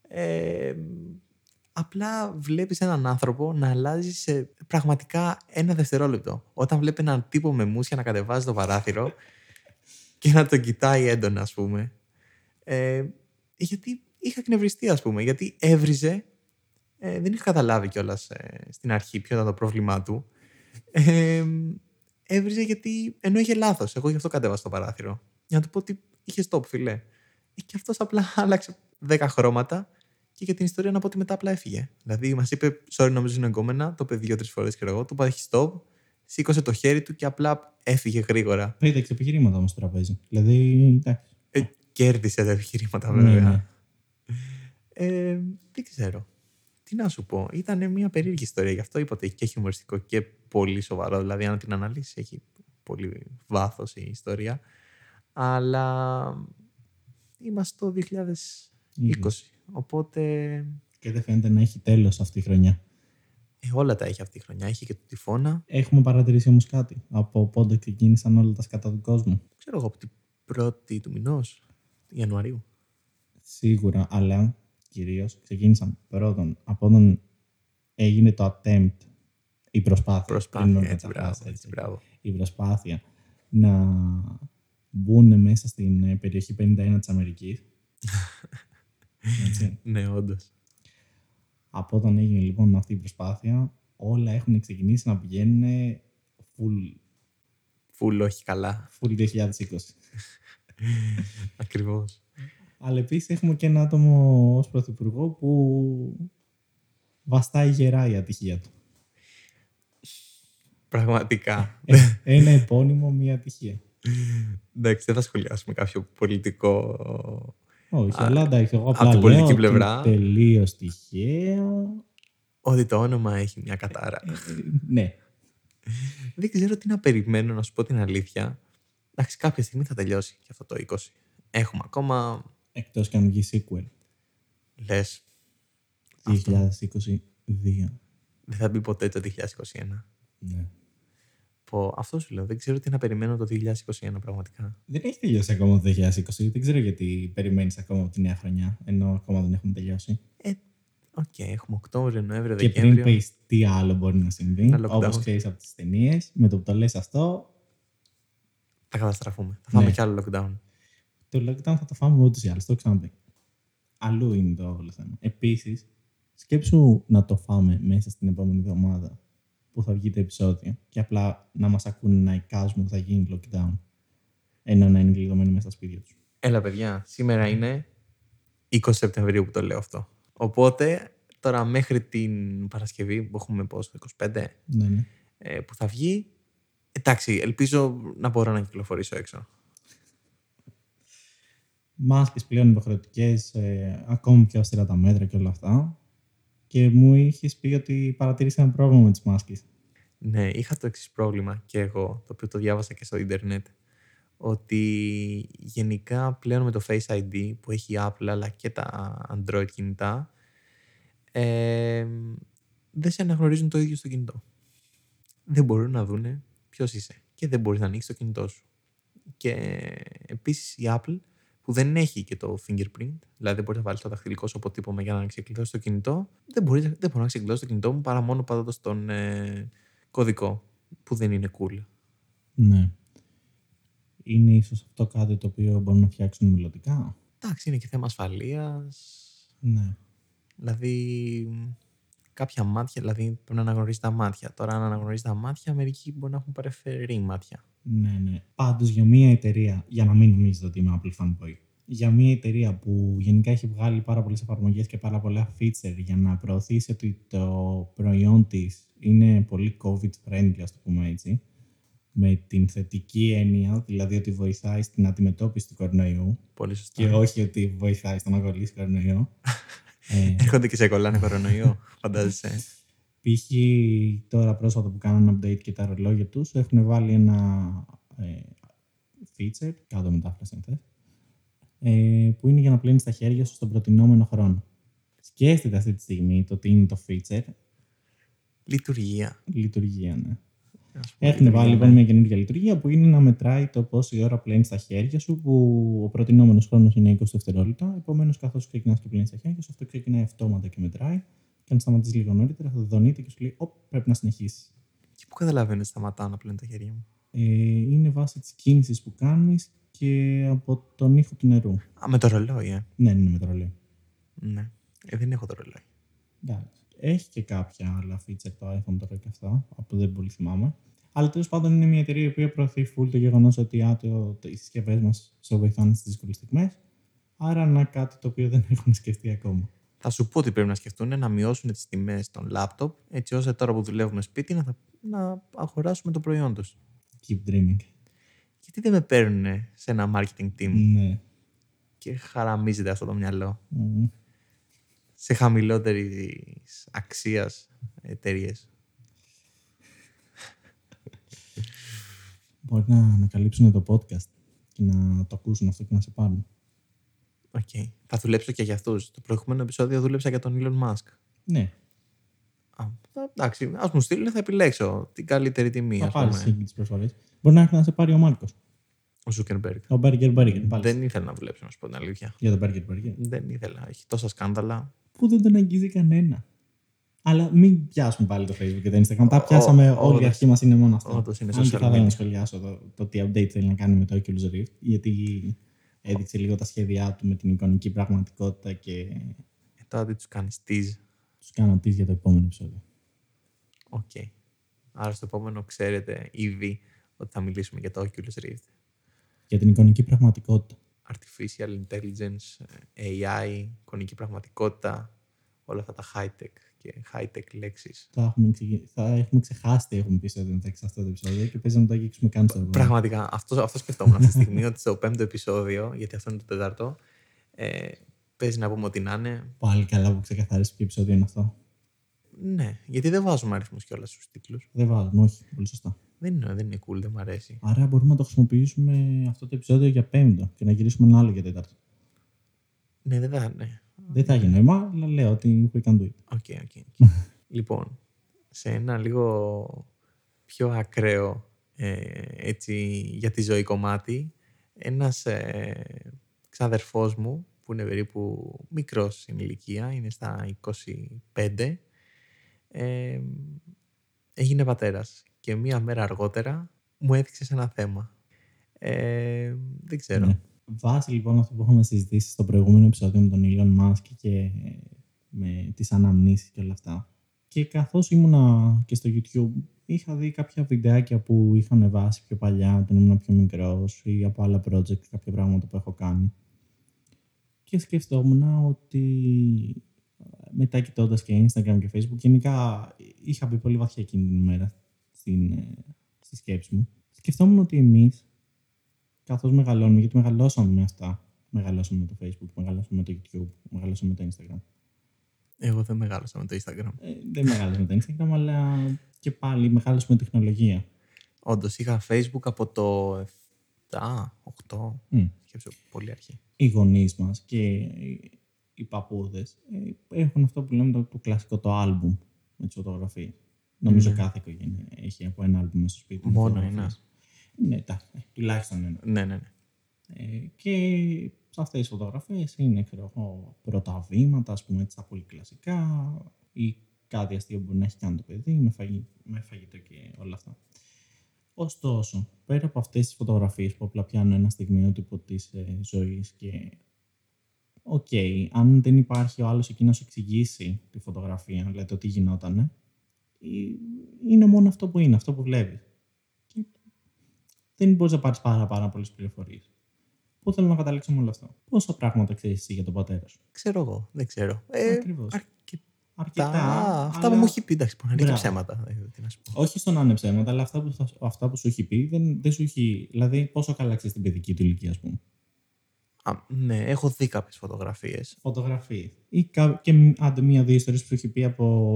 ε, απλά βλέπεις έναν άνθρωπο να αλλάζει σε πραγματικά ένα δευτερόλεπτο. Όταν βλέπει έναν τύπο με μουσια να κατεβάζει το παράθυρο και να τον κοιτάει έντονα, ας πούμε. Ε, γιατί είχα εκνευριστεί, ας πούμε. Γιατί έβριζε, ε, δεν είχα καταλάβει κιόλας στην αρχή ποιο ήταν το πρόβλημά του. Ε, έβριζε γιατί ενώ είχε λάθος. Εγώ γι' αυτό κατέβασα το παράθυρο. Για να του πω ότι είχε stop, φιλέ. Ε, και αυτός απλά άλλαξε 10 χρώματα και για την ιστορία να πω ότι μετά απλά έφυγε. Δηλαδή μας είπε, sorry, νομίζω είναι εγκόμενα, το είπε δύο-τρεις φορές και εγώ, του είπα έχει stop, σήκωσε το χέρι του και απλά έφυγε γρήγορα. Πέταξε επιχειρήματα όμως στο τραπέζι. Δηλαδή, εντάξει. Ε, κέρδισε τα επιχειρήματα, Ναι, βέβαια. ναι. Ε, δεν ξέρω. Τι να σου πω. Ήταν μια περίεργη ιστορία. Γι' αυτό είπα ότι έχει και χιουμοριστικό και πολύ σοβαρό. Δηλαδή, αν την αναλύσεις, έχει πολύ βάθος η ιστορία. Αλλά είμαστε το 2020. Οπότε Και δεν φαίνεται να έχει τέλος αυτή η χρονιά. ε, όλα τα έχει αυτή η χρονιά. Έχει και το τυφώνα. Έχουμε παρατηρήσει όμως κάτι. Από πότε ξεκίνησαν όλα τα σκατά του κόσμου. Ξέρω εγώ από την πρώτη του μηνός Ιανουαρίου. Σίγουρα, αλλά κυρίως ξεκίνησαν πρώτον από όταν έγινε το attempt, η προσπάθεια. Προσπάθεια. πριν Έτσι, μεταφράσω, μπράβο, έτσι. έτσι, μπράβο. η προσπάθεια να μπουν μέσα στην ε, περιοχή 51 της Αμερικής. Έτσι. Ναι, όντως. Από όταν έγινε λοιπόν αυτή η προσπάθεια, όλα έχουν ξεκινήσει να πηγαίνουν full, Φουλ, όχι καλά. full 2020. Ακριβώς. Αλλά επίσης έχουμε και ένα άτομο ως πρωθυπουργό που βαστάει γερά η ατυχία του. Πραγματικά. Ε, ένα επώνυμο, μία ατυχία. Εντάξει, δεν θα σχολιάσουμε κάποιο πολιτικό. Όχι, Α, αλλά εντάξει, εγώ απ' απλά την πολιτική λέω πλευρά. ότι τελείως τυχαίο. Ότι το όνομα έχει μια κατάρα. Ε, ναι, δεν ξέρω τι να περιμένω, να σου πω την αλήθεια. Εντάξει, κάποια στιγμή θα τελειώσει και αυτό το 20. Έχουμε ακόμα. εκτός και αν βγει sequel. Λες, Αυτό. 2022. δεν θα μπει ποτέ το 2021. Ναι. Πω, αυτό σου λέω. Δεν ξέρω τι να περιμένω το 2021 πραγματικά. Δεν έχει τελειώσει ακόμα το 2020. Δεν ξέρω γιατί περιμένεις ακόμα από τη νέα χρονιά, ενώ ακόμα δεν έχουμε τελειώσει. Οκ, έχουμε Οκτώβριο, Νοέμβριο, Και πριν Δεκέμβριο. πεις τι άλλο μπορεί να συμβεί, Ένα lockdown. όπως ξέρεις από τις ταινίες, με το που το λες αυτό, Θα καταστραφούμε. Θα φάμε Ναι. κι άλλο lockdown. το lockdown θα το φάμε ούτως ή άλλως. Το έχω ξαναπεί. Αλλού είναι το όλο θέμα. Επίσης, σκέψου να το φάμε μέσα στην επόμενη εβδομάδα που θα βγει το επεισόδιο και απλά να μας ακούνε να εικάζουμε ότι θα γίνει lockdown. Ενώ να είναι κλειδωμένοι μέσα στα σπίτια τους. Έλα, παιδιά, σήμερα είναι 20 Σεπτεμβρίου που το λέω αυτό. Οπότε, τώρα μέχρι την Παρασκευή που έχουμε πόσο, 25, Ναι, ναι. ε, που θα βγει, εντάξει, ελπίζω να μπορώ να κυκλοφορήσω έξω. Μάσκες πλέον υποχρεωτικές, ε, ακόμη πιο αυστηρά τα μέτρα και όλα αυτά. Και μου είχες πει ότι παρατήρησε ένα πρόβλημα με τις μάσκες. Ναι, είχα το εξής πρόβλημα και εγώ, το οποίο το διάβασα και στο ίντερνετ, ότι γενικά πλέον με το Face ID που έχει η Apple αλλά και τα Android κινητά, ε, δεν σε αναγνωρίζουν το ίδιο στο κινητό. Δεν μπορούν να δούνε ποιος είσαι και δεν μπορείς να ανοίξεις το κινητό σου. Και επίσης η Apple που δεν έχει και το fingerprint, δηλαδή δεν μπορεί να βάλεις το δαχτυλικό σου αποτύπωμα για να ξεκλειδώσει το κινητό, δεν, μπορεί, δεν μπορώ να ξεκλειδώσει το κινητό μου παρά μόνο πατώντας τον ε, κωδικό, που δεν είναι cool. Ναι. Είναι ίσως αυτό κάτι το οποίο μπορούν να φτιάξουν μελλοντικά; Εντάξει, είναι και θέμα ασφαλείας, Ναι. δηλαδή κάποια μάτια, δηλαδή πρέπει να αναγνωρίζεις τα μάτια. Τώρα αν αναγνωρίζεις τα μάτια, μερικοί μπορεί να έχουν παρεφερεί μάτια. Ναι, ναι. Πάντως για μια εταιρεία, για να μην νομίζετε ότι είμαι Apple fanboy, για μια εταιρεία που γενικά έχει βγάλει πάρα πολλές εφαρμογές και πάρα πολλά feature για να προωθήσει ότι το προϊόν της είναι πολύ COVID friendly, ας το πούμε έτσι, με την θετική έννοια, δηλαδή ότι βοηθάει στην αντιμετώπιση του κορονοϊού Πολύ σωστά. και όχι ότι βοηθάει στο να κολλήσει κορονοϊό. ε, Έρχονται και σε κολλάνε κορονοϊό, φαντάζεσαι. Π.χ. τώρα πρόσφατα που κάνουν update και τα ρολόγια τους έχουν βάλει ένα ε, feature, κάτω μετάφραση αν θες, ε, που είναι για να πλένεις τα χέρια σου στον προτινόμενο χρόνο. Σκέφτεται αυτή τη στιγμή το τι είναι το feature, Λειτουργία. λειτουργία, ναι. Ας πούμε, Έχουν βάλει λειτουργία, λοιπόν ναι. μια καινούργια λειτουργία που είναι να μετράει το πόση ώρα πλένεις τα χέρια σου, που ο προτινόμενος χρόνος είναι 20 δευτερόλεπτα. Επομένως, καθώς ξεκινάς και πλένεις τα χέρια σου, αυτό ξεκινάει αυτόματα και μετράει. Και αν σταματήσεις λίγο νωρίτερα, θα δονείται και σου λέει: Ωπ, πρέπει να συνεχίσεις. Και πού καταλαβαίνω ότι σταματάω να πλένω τα χέρια μου; Ε, είναι βάση της κίνησης που κάνεις και από τον ήχο του νερού. Α, με το ρολόι, ε. Ναι, είναι με το ρολόι. Ναι. Ε, δεν έχω το ρολόι. Εντάξει. Έχει και κάποια άλλα feature το iPhone τώρα και αυτά, από δεν πολύ θυμάμαι. Αλλά τέλος πάντων είναι μια εταιρεία η οποία προωθεί full το γεγονός ότι α, το, το, οι συσκευές μας σε βοηθάνε στις δύσκολες στιγμές. Άρα είναι κάτι το οποίο δεν έχουν σκεφτεί ακόμα. Θα σου πω ότι πρέπει να σκεφτούν να μειώσουν τις τιμές των λάπτοπ, έτσι ώστε τώρα που δουλεύουμε σπίτι να, θα- να αγοράσουμε το προϊόν τους. Keep dreaming. Γιατί δεν με παίρνουν σε ένα marketing team; Ναι. και χαραμίζεται αυτό το μυαλό Μμμ. σε χαμηλότερης αξίας εταιρείες. Μπορεί να ανακαλύψουν το podcast και να το ακούσουν αυτό και να σε πάρουν. Οκ. Θα δουλέψω και για αυτούς. Το προηγούμενο επεισόδιο δούλεψα για τον Elon Musk. Ναι, Α, θα- εντάξει, ας μου στείλουν θα επιλέξω την καλύτερη τιμή, θα ας πάρεις πούμε. τι προσφορέ. Μπορεί να έρθει να σε πάρει ο Μάρκος. Ο Zuckerberg. Ο Burger Burger. Πάλι. Δεν ήθελα να δουλέψω, να σου πω την αλήθεια. Για το Burger Burger. Δεν ήθελα. Έχει τόσα σκάνδαλα. Που δεν τον αγγίζει κανένα. Αλλά μην πιάσουμε πάλι το Facebook και το Instagram. Τα Ω, πιάσαμε. ω, Όλη η όντως. αρχή μας είναι μόνο αυτό. Όντως είναι Αν και social θα ήθελα να media. σχολιάσω το, το τι update θέλει να κάνει με το Oculus Rift, γιατί έδειξε λίγο τα σχέδιά του με την εικονική πραγματικότητα και Ε, τώρα τι τους κάνεις, tease. τους κάνω τι για το επόμενο επεισόδιο. Οκ. Άρα στο επόμενο ξέρετε ήδη ότι θα μιλήσουμε για το Oculus Rift. Για την εικονική πραγματικότητα. Artificial Intelligence, ε, AI, εικονική πραγματικότητα, όλα αυτά τα high-tech και high-tech λέξεις. Θα έχουμε, εξηγη- θα έχουμε ξεχάσει τι έχουμε πει στο μεταξύ σε αυτό το επεισόδιο και παίζει να το αγγίξουμε καν στο επόμενο. Πραγματικά, αυτός, αυτός σκεφτόμουν αυτή τη στιγμή, ότι στο πέμπτο επεισόδιο, γιατί αυτό είναι το τέταρτο, ε, παίζει να πούμε ότι να είναι. Πάλι καλά που ξεκαθάρισε ποιο επεισόδιο είναι αυτό. Ναι, γιατί δεν βάζουμε αριθμούς κιόλας στους τίτλους. Δεν βάζουμε, όχι. Πολύ σωστά. Δεν είναι, δεν είναι cool, δεν μου αρέσει. Άρα μπορούμε να το χρησιμοποιήσουμε αυτό το επεισόδιο για πέμπτο και να γυρίσουμε ένα άλλο για τέταρτο. Ναι, δεν θα ναι. Δεν θα έχει νόημα, αλλά λέω ότι we can do it. OK, OK. OK. λοιπόν, σε ένα λίγο πιο ακραίο ε, έτσι, για τη ζωή κομμάτι, ένας ε, ξαδερφός μου, που είναι περίπου μικρός στην ηλικία, είναι στα 25, ε, έγινε πατέρας. Και μία μέρα αργότερα μου έδειξε σε ένα θέμα. Ε, δεν ξέρω. Ναι. Βάσει λοιπόν αυτό που έχουμε συζητήσει στο προηγούμενο επεισόδιο με τον Elon Musk και με τις αναμνήσεις και όλα αυτά. Και καθώς ήμουνα και στο YouTube, είχα δει κάποια βιντεάκια που είχα ανεβάσει πιο παλιά, όταν ήμουν πιο μικρός ή από άλλα project, κάποια πράγματα που έχω κάνει. Και σκεφτόμουν ότι μετά κοιτώντας και Instagram και Facebook, γενικά είχα μπει πολύ βαθιά εκείνη την ημέρα στην, ε, στη σκέψη μου. Σκεφτόμουν ότι εμείς καθώς μεγαλώνουμε, γιατί μεγαλώσαμε με αυτά. Μεγαλώσαμε με το Facebook, μεγαλώσαμε με το YouTube, μεγαλώσαμε με το Instagram. Εγώ δεν μεγάλωσα με το Instagram. Ε, δεν μεγάλωσαμε με το Instagram, αλλά και πάλι μεγάλωσαμε με τεχνολογία. Όντως είχα Facebook από το 7, 8. Μμ. Σκέψω πολύ αρχή. Οι γονείς μας και οι- οι παππούδε έχουν αυτό που λέμε το, το κλασικό το album με τι φωτογραφίε. Νομίζω Ναι. κάθε οικογένεια έχει από ένα album μέσα στο σπίτι. με Μόνο φωτογραφίες. Ναι, εντάξει, ε, τουλάχιστον ένα. Ναι, ναι, ναι. Ε, και σε αυτές τις φωτογραφίες είναι ξέρω, εγώ, πρώτα βήματα, ας πούμε, έτσι, τα πολύ κλασικά ή κάτι αστείο που μπορεί να έχει κάνει το παιδί με, φαγη, με φαγητό και όλα αυτά. Ωστόσο, πέρα από αυτές τις φωτογραφίες που απλά πιάνουν ένα στιγμιότυπο της ε, ζωής και οκ, αν δεν υπάρχει ο άλλος εκεί να σου εξηγήσει τη φωτογραφία, δηλαδή το τι γινότανε, ε, είναι μόνο αυτό που είναι, αυτό που βλέπεις. Και δεν μπορείς να πάρεις πάρα, πάρα πολλές πληροφορίες. Πού θέλω να καταλήξω με όλο αυτό; Πόσα πράγματα ξέρεις εσύ για τον πατέρα σου; Ξέρω εγώ, δεν ξέρω. Ε, Ακριβώς. αρκετά. Αρκετά. αυτά αλλά- που μου έχει πει, εντάξει, μπορεί να είναι και Μπράβο. ψέματα. ε, Τι να σου πω. Όχι στο να είναι ψέματα, αλλά αυτά που, θα- αυτά που σου έχει πει δεν, δεν σου έχει. Δηλαδή, πόσο καλά ξέρεις την παιδική του ηλικία, ας πούμε; Α, ναι, έχω δει κάποιες φωτογραφίες. Φωτογραφίες. Ή κα- και μ- άντε μία-δύο ιστορίες που σου έχει πει από.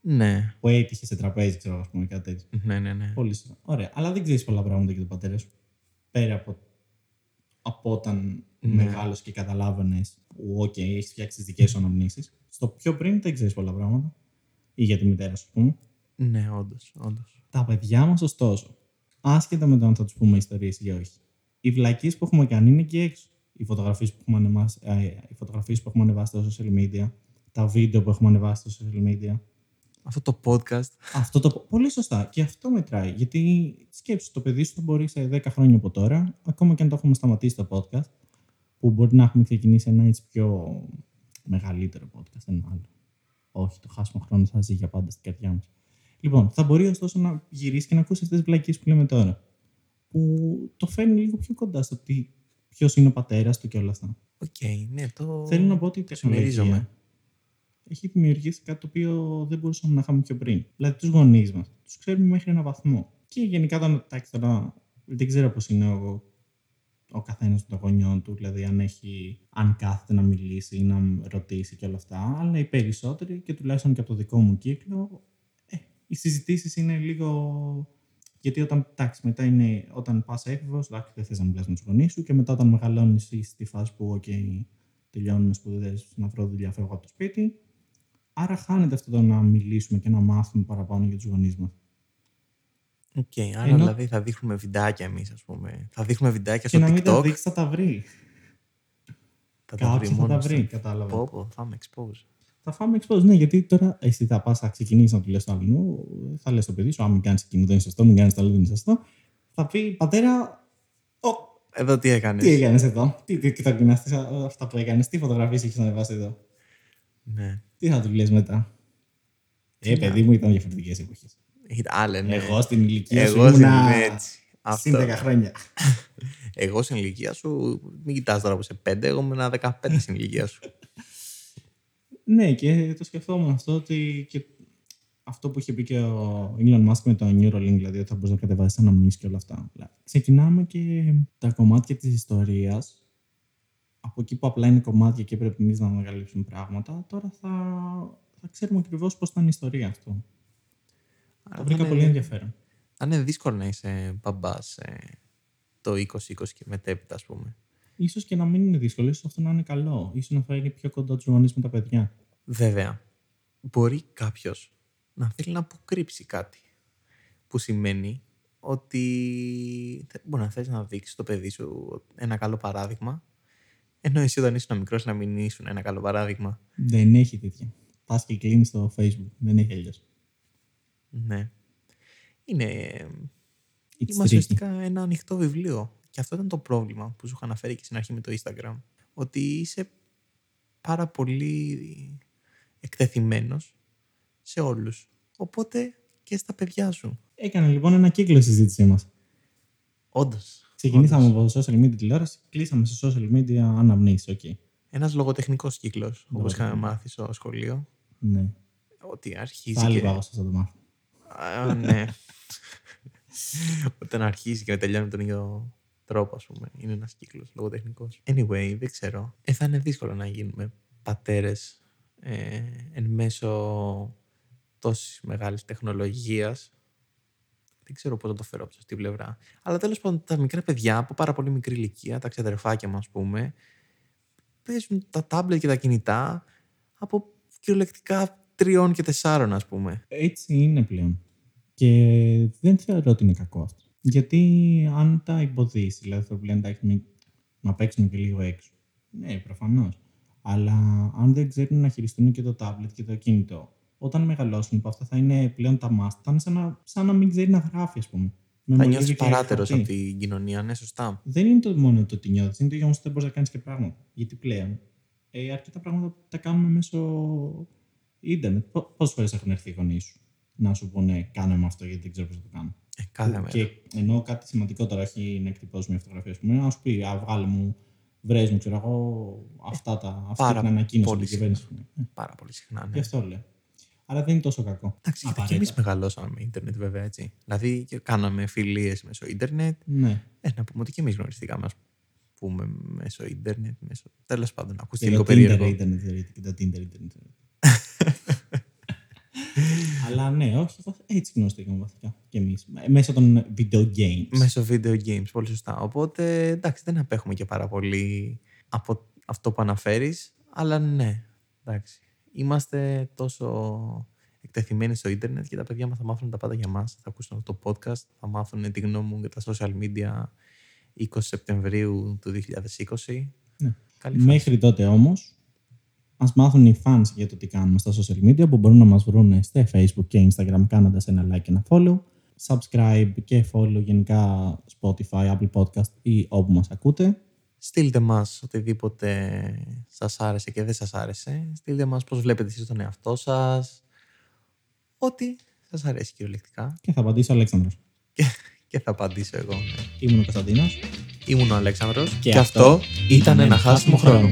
Ναι, που έτυχε σε τραπέζι, ξέρω, ας πούμε, κάτι τέτοιο. ναι, ναι. ναι. Πολύ σωστά. Ωραία. Αλλά δεν ξέρεις πολλά πράγματα για τον πατέρα σου. Πέρα από, από όταν Ναι. μεγάλο και καταλάβαινες που, OK, έχεις φτιάξει τις δικές σου αναμνήσεις. Στο πιο πριν δεν ξέρεις πολλά πράγματα. Ή για τη μητέρα σου, ας πούμε. Ναι, όντως, όντως. Τα παιδιά μας, ωστόσο, άσχετα με το αν θα τους πούμε ιστορίες ή όχι, οι βλακίες που έχουμε κάνει είναι εκεί έξω. Οι φωτογραφίες που, έχουμε ανεβάσει- ε, οι φωτογραφίες που έχουμε ανεβάσει στα social media, τα βίντεο που έχουμε ανεβάσει στα social media. Αυτό το podcast. Αυτό το. Πολύ σωστά. Και αυτό μετράει. Γιατί σκέψου, το παιδί σου θα μπορεί σε 10 χρόνια από τώρα, ακόμα και αν το έχουμε σταματήσει το podcast, που μπορεί να έχουμε ξεκινήσει ένα έτσι πιο μεγαλύτερο podcast, ένα άλλο. Όχι, το χάσιμο χρόνο θα ζει για πάντα στην καρδιά μας. Λοιπόν, θα μπορεί ωστόσο να γυρίσεις και να ακούσεις αυτές τις βλακίες που λέμε τώρα. Που το φέρνει λίγο πιο κοντά στο ποιος είναι ο πατέρας του και όλα αυτά. Οκ, ναι, το. Θέλω να πω ότι η το συμμερίζομαι. τεχνολογία έχει δημιουργήσει κάτι το οποίο δεν μπορούσαμε να είχαμε πιο πριν. Δηλαδή τους γονείς μας. Τους ξέρουμε μέχρι ένα βαθμό. Και γενικά τον εντάξει, τώρα δεν ξέρω πώς είναι ο, ο καθένας με των γονιών του, δηλαδή αν, έχει, αν κάθεται να μιλήσει ή να ρωτήσει και όλα αυτά. Αλλά οι περισσότεροι, και τουλάχιστον και από το δικό μου κύκλο, ε, οι συζητήσεις είναι λίγο. Γιατί όταν, εντάξει, μετά είναι, όταν πας έφηβο, εντάξει, δεν θες να μιλάς με τους γονείς σου και μετά όταν μεγαλώνεις είσαι στη φάση που, OK, τελειώνουμε σπουδές, να βρω δουλειά, φεύγω από το σπίτι. Άρα χάνεται αυτό το να μιλήσουμε και να μάθουμε παραπάνω για τους γονείς μας. Οκ, άρα Ενώ- δηλαδή θα δείχνουμε βιντεάκια εμείς, ας πούμε. Θα δείχνουμε βιντεάκια Και στο να μην τα TikTok. δείξει, θα τα βρει. Θα τα βρει Κάποιο θα τα μόνος βρει, του. κατάλαβα. Πω, πω, θα με expose. Θα φάμε expose, ναι, γιατί τώρα εσύ θα πας, θα ξεκινήσεις να του λες το αλλού, θα λες στο παιδί σου, αν μην κάνεις εκείνο δεν είναι σωστό, μην κάνεις το άλλο δεν είναι σωστό. Θα πει, πατέρα, ο, Εδώ τι έκανες. τι έκανες εδώ, τι, τι, τι θα αυτά που έκανες, τι φωτογραφίες έχεις ανεβάσεις εδώ. Ναι. Τι θα του λες μετά; Ε, παιδί μου ήταν διαφορετικές εποχές. Ήταν άλλα, ναι. Εγώ στην ηλικία σου Εγώ στην ήμουνα έτσι. συν Αυτό. 10 χρόνια. Εγώ στην ηλικία σου, μην κοιτάς τώρα που είσαι 5, εγώ ήμουν 15 στην ηλικία σου. Ναι, και το σκεφτόμουν αυτό ότι και αυτό που είχε πει και ο Elon Musk με το Neuralink, δηλαδή ότι θα μπορούσε να κατεβάσεις αναμνήσεις και όλα αυτά. Αλλά Ξεκινάμε και τα κομμάτια της ιστορίας, από εκεί που απλά είναι κομμάτια και πρέπει εμείς να ανακαλύψουμε πράγματα, τώρα θα, θα ξέρουμε ακριβώς πώς ήταν η ιστορία αυτό. Το Άρα βρήκα θα πολύ είναι- ενδιαφέρον. Θα είναι δύσκολο να είσαι μπαμπάς το 20-20 και μετέπειτα, ας πούμε. Ίσως και να μην είναι δύσκολο, ίσως αυτό να είναι καλό. Ίσως να φέρει πιο κοντά τους γονείς με τα παιδιά. Βέβαια, μπορεί κάποιος να θέλει να αποκρύψει κάτι. Που σημαίνει ότι θε- μπορεί να θέλει να δείξεις στο παιδί σου ένα καλό παράδειγμα, ενώ εσύ όταν ήσουν μικρός να μην ήσουν ένα καλό παράδειγμα. Δεν έχει τέτοια. Πας και κλείνεις στο Facebook. Δεν έχει αλλιώς. Ναι. Είναι It's Είμαστε tricky. ουσιαστικά ένα ανοιχτό βιβλίο. Και αυτό ήταν το πρόβλημα που σου είχα αναφέρει και στην αρχή με το Instagram. Ότι είσαι πάρα πολύ εκτεθειμένος σε όλους. Οπότε και στα παιδιά σου. Έκανε λοιπόν ένα κύκλο η συζήτησή μας. Όντως. Ξεκινήσαμε όντως. από social media τηλεόραση, κλείσαμε σε social media αναμνήσεις. Οκ. Ένας λογοτεχνικός κύκλος, όπως Λογοτεχνικός. είχαμε μάθει στο σχολείο. Ναι. Ότι αρχίζει Θα και... έλεγα εγώ σε αυτό το μάθημα. Α, ναι. Όταν αρχίζει και τελειώνει με τον ίδιο τρόπο, ας πούμε. Είναι ένας κύκλος λογοτεχνικός. Anyway, δεν ξέρω. Ε, θα είναι δύσκολο να γίνουμε πατέρες ε, εν μέσω τόσης μεγάλης τεχνολογίας. Δεν ξέρω πώς να το φέρω από αυτή την πλευρά. Αλλά τέλος πάντων, τα μικρά παιδιά από πάρα πολύ μικρή ηλικία, τα ξαδερφάκια μας, ας πούμε, παίζουν τα τάμπλετ και τα κινητά από κυριολεκτικά τριών και τεσσάρων, ας πούμε. Έτσι είναι πλέον. Και δεν θεωρώ ότι είναι κακό αυτό. Γιατί αν τα εμποδίσει, δηλαδή θα πλέον εντάξει μην- να παίξουν και λίγο έξω. Ναι, προφανώς. Αλλά αν δεν ξέρουν να χειριστούν και το τάμπλετ και το κινητό, όταν μεγαλώσουν που αυτά θα είναι πλέον τα must, θα είναι σαν να, σαν να μην ξέρει να γράφει, ας πούμε. Με Θα μολύβι νιώσει και παράτερος χαρτί. από την κοινωνία, ναι, σωστά. Δεν είναι το μόνο το ότι νιώθεις, είναι το γεγονός ότι δεν μπορείς να κάνεις και πράγματα. Γιατί πλέον ε, αρκετά πράγματα τα κάνουμε μέσω ίντερνετ. Πόσες φορές έχουν έρθει οι γονείς σου να σου πούνε κάνε με αυτό γιατί δεν ξέρω πώς θα το κάνω. Ε, κάθε μέρα. Και εννοώ κάτι σημαντικό τώρα, όχι να εκτυπώσει μια φωτογραφία, ας πούμε, να σου πει, α, βγάλε μου, βρες μου, ξέρω εγώ, αυτά τα, αυτή Πάρα την ανακοίνωση πολύ την κυβέρνηση. ας πούμε. Ε, Πάρα πολύ συχνά, Γι' ναι. αυτό λέω. Άρα δεν είναι τόσο κακό. Εντάξει, γιατί και Απαραίτητα. εμείς μεγαλώσαμε με ίντερνετ, βέβαια, έτσι. Δηλαδή, και κάναμε φιλίες μέσω ίντερνετ. Ναι. Ε, να πούμε ότι και εμείς γνωριστήκαμε, ας πούμε, μέσω ίντερνετ. Μέσω... Τέλος πάντων, ακούστε Και λίγο το Tinder περίεργο. ίντερνετ θεωρείται και το Tinder ίντερνετ. Αλλά ναι, όχι, βαθ- έτσι γνωριστήκαμε βασικά κι εμείς. Ε, Μέσω των video games. Μέσω video games, πολύ σωστά. Οπότε, εντάξει, δεν απέχουμε και πάρα πολύ από αυτό που αναφέρεις. Αλλά ναι, εντάξει. Είμαστε τόσο εκτεθειμένοι στο ίντερνετ και τα παιδιά μας θα μάθουν τα πάντα για μας. Θα ακούσουν αυτό το podcast, θα μάθουν τη γνώμη μου για τα social media 20 Σεπτεμβρίου του 2020. Ναι. Καλή φάση. Μέχρι τότε όμως, ας μάθουν οι fans για το τι κάνουμε στα social media που μπορούν να μας βρουν στο Facebook και Instagram κάνοντας ένα like και ένα follow. Subscribe και follow γενικά Spotify, Apple Podcast ή όπου μας ακούτε. Στείλτε μας οτιδήποτε σας άρεσε και δεν σας άρεσε. Στείλτε μας πώς βλέπετε εσείς τον εαυτό σας. Ό,τι σας αρέσει κυριολεκτικά. Και θα απαντήσει ο Αλέξανδρος. Και, και θα απαντήσω εγώ. ναι. Ήμουν ο Κωνσταντίνος. Ήμουν ο Αλέξανδρος Και αυτό ήταν ένα χάσιμο χρόνο.